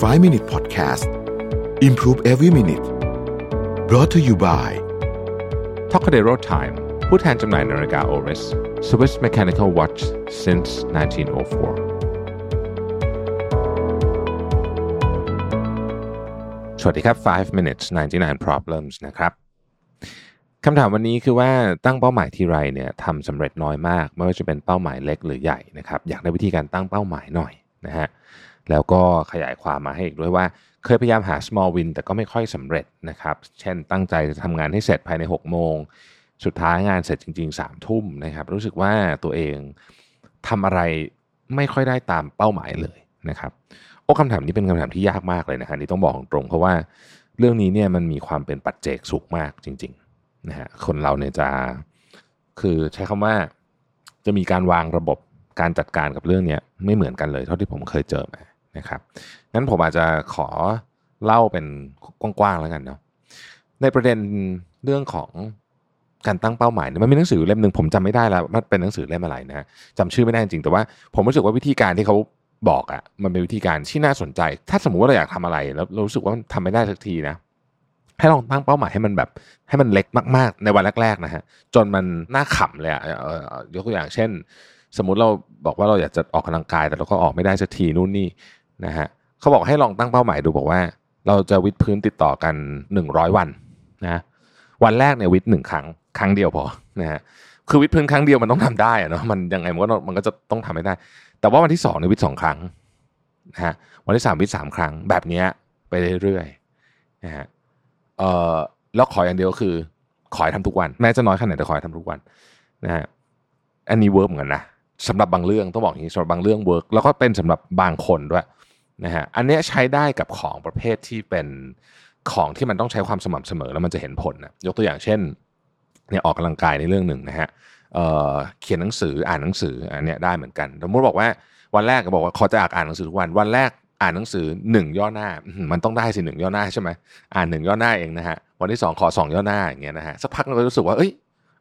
5 Minute Podcast Improve Every Minute brought to you by t o c a d e r o Time ผู้แทนจำหน่ายนาฬิกา Oris Swiss Mechanical Watch since 1904 สวัสดีครับ 5 minutes 99 problems นะครับคำถามวันนี้คือว่าตั้งเป้าหมายที่ไรเนี่ยทำสำเร็จน้อยมาก ไม่ว่าจะเป็นเป้าหมายเล็กหรือใหญ่นะครับ อยากได้วิธีการตั้งเป้าหมายหน่อยนะฮะ แล้วก็ขยายความมาให้อีกด้วยว่า เคยพยายามหา small win แต่ก็ไม่ค่อยสำเร็จนะครับ เช่นตั้งใจจะทำงานให้เสร็จภายใน 6 โมง สุดท้ายงานเสร็จจริง ๆ 3 ทุ่มนะครับ รู้สึกว่าตัวเองทำอะไรไม่ค่อยได้ตามเป้าหมายเลยนะครับโอ้คำถามนี้เป็นคำถามที่ยากมากเลยนะครับนี่ต้องบอกตรงเพราะว่าเรื่องนี้เนี่ยมันมีความเป็นปัจเจกสูงมากจริงๆนะฮะคนเราเนี่ยจะคือใช้คำว่าจะมีการวางระบบการจัดการกับเรื่องนี้ไม่เหมือนกันเลยเท่าที่ผมเคยเจอมา นะครับงั้นผมอาจจะขอเล่าเป็นกว้างๆแล้วกันเนาะในประเด็นเรื่องของการตั้งเป้าหมายมันมีหนังสือเล่มหนึ่งผมจำไม่ได้แล้วมันเป็นหนังสือเล่มอะไรนะจำชื่อไม่ได้จริงแต่ว่าผมรู้สึกว่าวิธีการที่เขาบอกอะ่ะมันเป็นวิธีการที่น่าสนใจ ถ้าสมมุติว่าเราอยากทำอะไร แล้วเรารู้สึกว่ามันทำไม่ได้สักทีนะให้ลองตั้งเป้าหมายให้มันแบบให้มันเล็กมากๆ ในวันแรกๆนะฮะจนมันน่าขำเลยอะยกตัวอย่างเช่น สมมุติเราบอกว่าเราอยากจะออกกำลังกายแต่เราก็ออกไม่ได้สักทีนู่นนี่ นะฮะเขาบอกให้ลองตั้งเป้าหมายดูบอกว่า เราจะวิดพื้นติดต่อกัน 100 วันนะวันแรกเนี่ยวิดหนึ่งครั้งครั้งเดียวพอนะฮะคือวิดพื้นครั้งเดียวมันต้องทำได้อะเนาะมันยังไงมันก็มันก็จะต้องทำให้ได้ แต่ว่าวันที่สองเนี่ยวิดสองครั้งนะฮะวันที่สามวิดสามครั้งแบบนี้ไปเรื่อยๆนะฮะเอ่อแล้วขออย่างเดียวคือ ขอให้ทำทุกวัน แม้จะน้อยขนาดไหนแต่ขอให้ทำทุกวันนะฮะอันนี้ work เหมือนกันนะสำหรับบางเรื่องต้องบอกอย่างนี้สำหรับบางเรื่อง work แล้วก็เป็นสำหรับบางคนด้วย นะฮะอันนี้ใช้ได้กับของประเภทที่เป็นของที่มันต้องใช้ความสม่ำเสมอแล้วมันจะเห็นผลนะยกตัวอย่างเช่นเนี่ยออกกำลังกายในเรื่องหนึ่งนะฮะเขียนหนังสืออ่านหนังสืออันนี้ได้เหมือนกันสมมติบอกว่าวันแรกก็บอกว่าขอจะอ่านหนังสือทุกวันวันแรกอ่านหนังสือหนึ่งย่อหน้ามันต้องได้สิหนึ่งย่อหน้าใช่ไหมอ่านหนึ่งย่อหน้าเองนะฮะวันที่สองขอสองย่อหน้าอย่างเงี้ยนะฮะสักพักเราก็รู้สึกว่าเอ้ย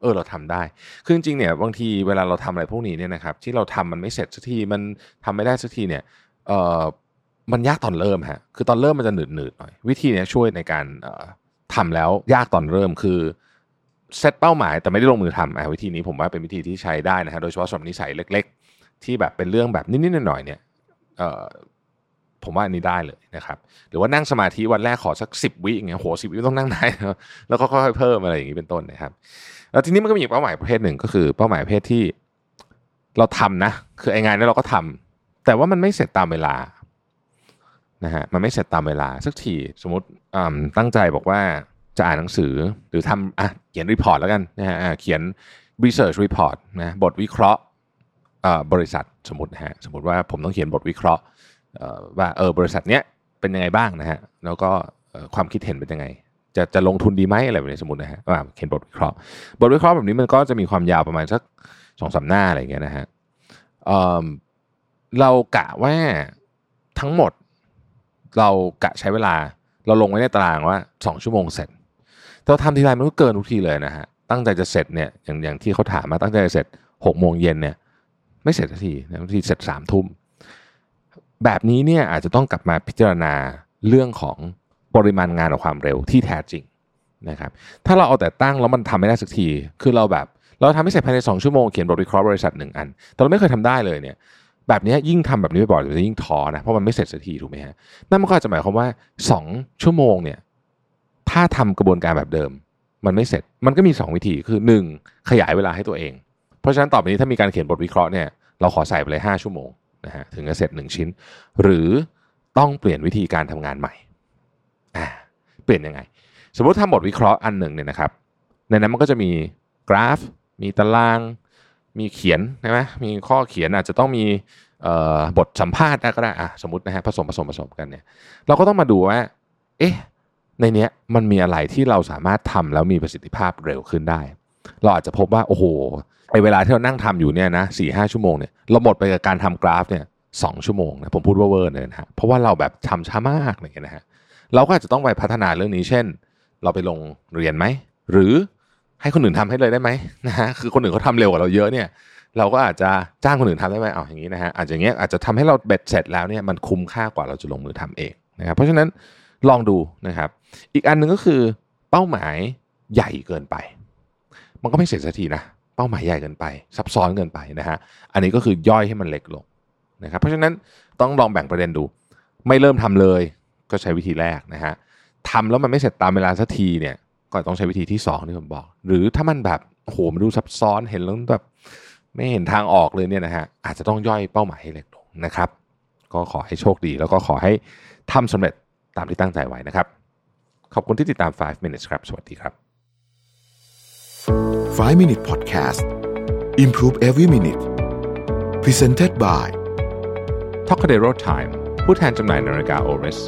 เออเราทำได้ คือจริงเนี่ยบางทีเวลาเราทำอะไรพวกนี้เนี่ยนะครับที่เราทำมันไม่เสร็จสักทีมันทำไม่ได้สักทีเนี่ยเออ มันยากตอนเริ่มฮะคือตอนเริ่มมันจะหนืดหนืดหน่อยวิธีนี้ช่วยในการทำแล้วยากตอนเริ่มคือเซตเป้าหมายแต่ไม่ได้ลงมือทำอวิธีนี้ผมว่าเป็นวิธีที่ใช้ได้นะฮะโดยเฉพาะสำหรับนิสัยเล็ก ๆ ที่แบบเป็นเรื่องแบบนิดๆหน่อยๆเนี่ยผมว่าอันนี้ได้เลยนะครับหรือว่านั่งสมาธิวันแรกขอสักสิบวิอย่างเงี้ยโหสิบวิต้องนั่งได้แล้วก็ค่อยๆเพิ่มอะไรอย่างนี้เป็นต้นนะครับแล้วทีนี้มันก็มีเป้าหมายประเภทหนึ่งก็คือเป้าหมายประเภทที่เราทำนะ คือไอ้งานนี้เราก็ทำแต่ว่ามันไม่เสร็จตามเวลา นะฮะมันไม่เสร็จตามเวลาสักทีสมมติตั้งใจบอกว่าจะอ่านหนังสือหรือทำอะเขียนรีพอร์ตแล้วกันนะฮะเขียน research report นะบทวิเคราะห์บริษัทสมมตินะฮะสมมติว่าผมต้องเขียนบทวิเคราะห์ว่าเออบริษัทเนี้ยเป็นยังไงบ้างนะฮะแล้วก็ความคิดเห็นเป็นยังไง จะจะลงทุนดีไหมอะไรแบบนี้สมมตินะฮะว่าเขียนบทวิเคราะห์ บทวิเคราะห์แบบนี้มันก็จะมีความยาวประมาณสักสองสาหน้าอะไรอย่างเงี้ยนะฮะเเรากะว่าทั้งหมด เรากะใช้เวลาเราลงไว้ในตารางว่าสองชั่วโมงเสร็จแต่ทำทีไรมันก็เกินทุกทีเลยนะฮะตั้งใจจะเสร็จเนี่ยอย่างอย่างที่เขาถามมาตั้งใจจะเสร็จหกโมงเย็นเนี่ยไม่เสร็จทีบางทีเสร็จสามทุ่มแบบนี้เนี่ยอาจจะต้องกลับมาพิจารณาเรื่องของปริมาณงานกับความเร็วที่แท้จริงนะครับถ้าเราเอาแต่ตั้งแล้วมันทำไม่ได้สักที คือเราแบบ เราทำให้เสร็จภายใน 2 ชั่วโมงเขียนบทวิเคราะห์บริษัทหนึ่งอัน แต่เราไม่เคยทำได้เลยเนี่ย แบบนี้ยิ่งทำแบบนี้บ่อยๆจะยิ่งท้อนะเพราะมันไม่เสร็จสักทีถูกไหมฮะนั่นมันก็อาจจะหมายความว่า 2 ชั่วโมงเนี่ยถ้าทำกระบวนการแบบเดิม มันไม่เสร็จมันก็มี 2 วิธีคือ 1 ขยายเวลาให้ตัวเอง เพราะฉะนั้นต่อไปนี้ถ้ามีการเขียนบทวิเคราะห์เนี่ยเราขอใส่ไปเลย 5 ชั่วโมงนะฮะถึงจะเสร็จ 1 ชิ้น หรือต้องเปลี่ยนวิธีการทำงานใหม่อ่าเปลี่ยนยังไง สมมติทำบทวิเคราะห์อันหนึ่งเนี่ยนะครับในนั้นมันก็จะมีกราฟ มีตาราง มีเขียนใช่ไหมมีข้อเขียนอาจจะต้องมีบทสัมภาษณ์ก็ได้อะสมมตินะฮะผสมผสมผสมกันเนี่ยเราก็ต้องมาดูว่า เอ๊ะในเนี้ยมันมีอะไรที่เราสามารถทำแล้วมีประสิทธิภาพเร็วขึ้นได้ เราอาจจะพบว่าโอ้โหไอเวลาที่เรานั่งทำอยู่เนี่ยนะสี่ห้าชั่วโมงเนี่ยเราหมดไปกับการทำกราฟเนี่ยสองชั่วโมงนะผมพูดว่าเวอร์เลยนะฮะเพราะว่าเราแบบทำช้ามากเลยนะฮะเราก็อาจจะต้องไปพัฒนาเรื่องนี้เช่น เราไปลงเรียนไหมหรือ ให้คนอื่นทำให้เลยได้ไหมนะฮะคือคนอื่นเขาทาเร็วกว่าเราเยอะเนี่ย เราก็อาจจะจ้างคนอื่นทำได้ไหมเอาอย่างนี้นะฮะอาจจะอย่างเงี้ยอาจจะทำให้เราเบ็ดเสร็จแล้วเนี่ยมันคุ้มค่ากว่าเราจะลงมือทำเองนะครับเพราะฉะนั้นลองดูนะครับ อีกอันหนึ่งก็คือเป้าหมายใหญ่เกินไป มันก็ไม่เสร็จสักทีนะเป้าหมายใหญ่เกินไป ซับซ้อนเกินไปนะฮะอันนี้ก็คือย่อยให้มันเล็กลงนะครับเพราะฉะนั้นต้องลองแบ่งประเด็นดู ไม่เริ่มทำเลย ก็ใช้วิธีแรกนะฮะทำแล้วมันไม่เสร็จตามเวลาสักทีเนี่ย ก็ต้องใช้วิธีที่2ที่ผมบอก หรือถ้ามันแบบโหมันดูซับซ้อนเห็นแล้วแบบไม่เห็นทางออกเลยเนี่ยนะฮะอาจจะต้องย่อยเป้าหมายให้เล็กลงนะครับ ก็ขอให้โชคดี แล้วก็ขอให้ทำสำเร็จตามที่ตั้งใจไว้นะครับ ขอบคุณที่ติดตาม 5 minutes ครับ สวัสดีครับ 5 Minute Podcast Improve Every Minute Presented by t o k a d e r o Time ผู้แทนจำหน่ายนาฬิกา Oris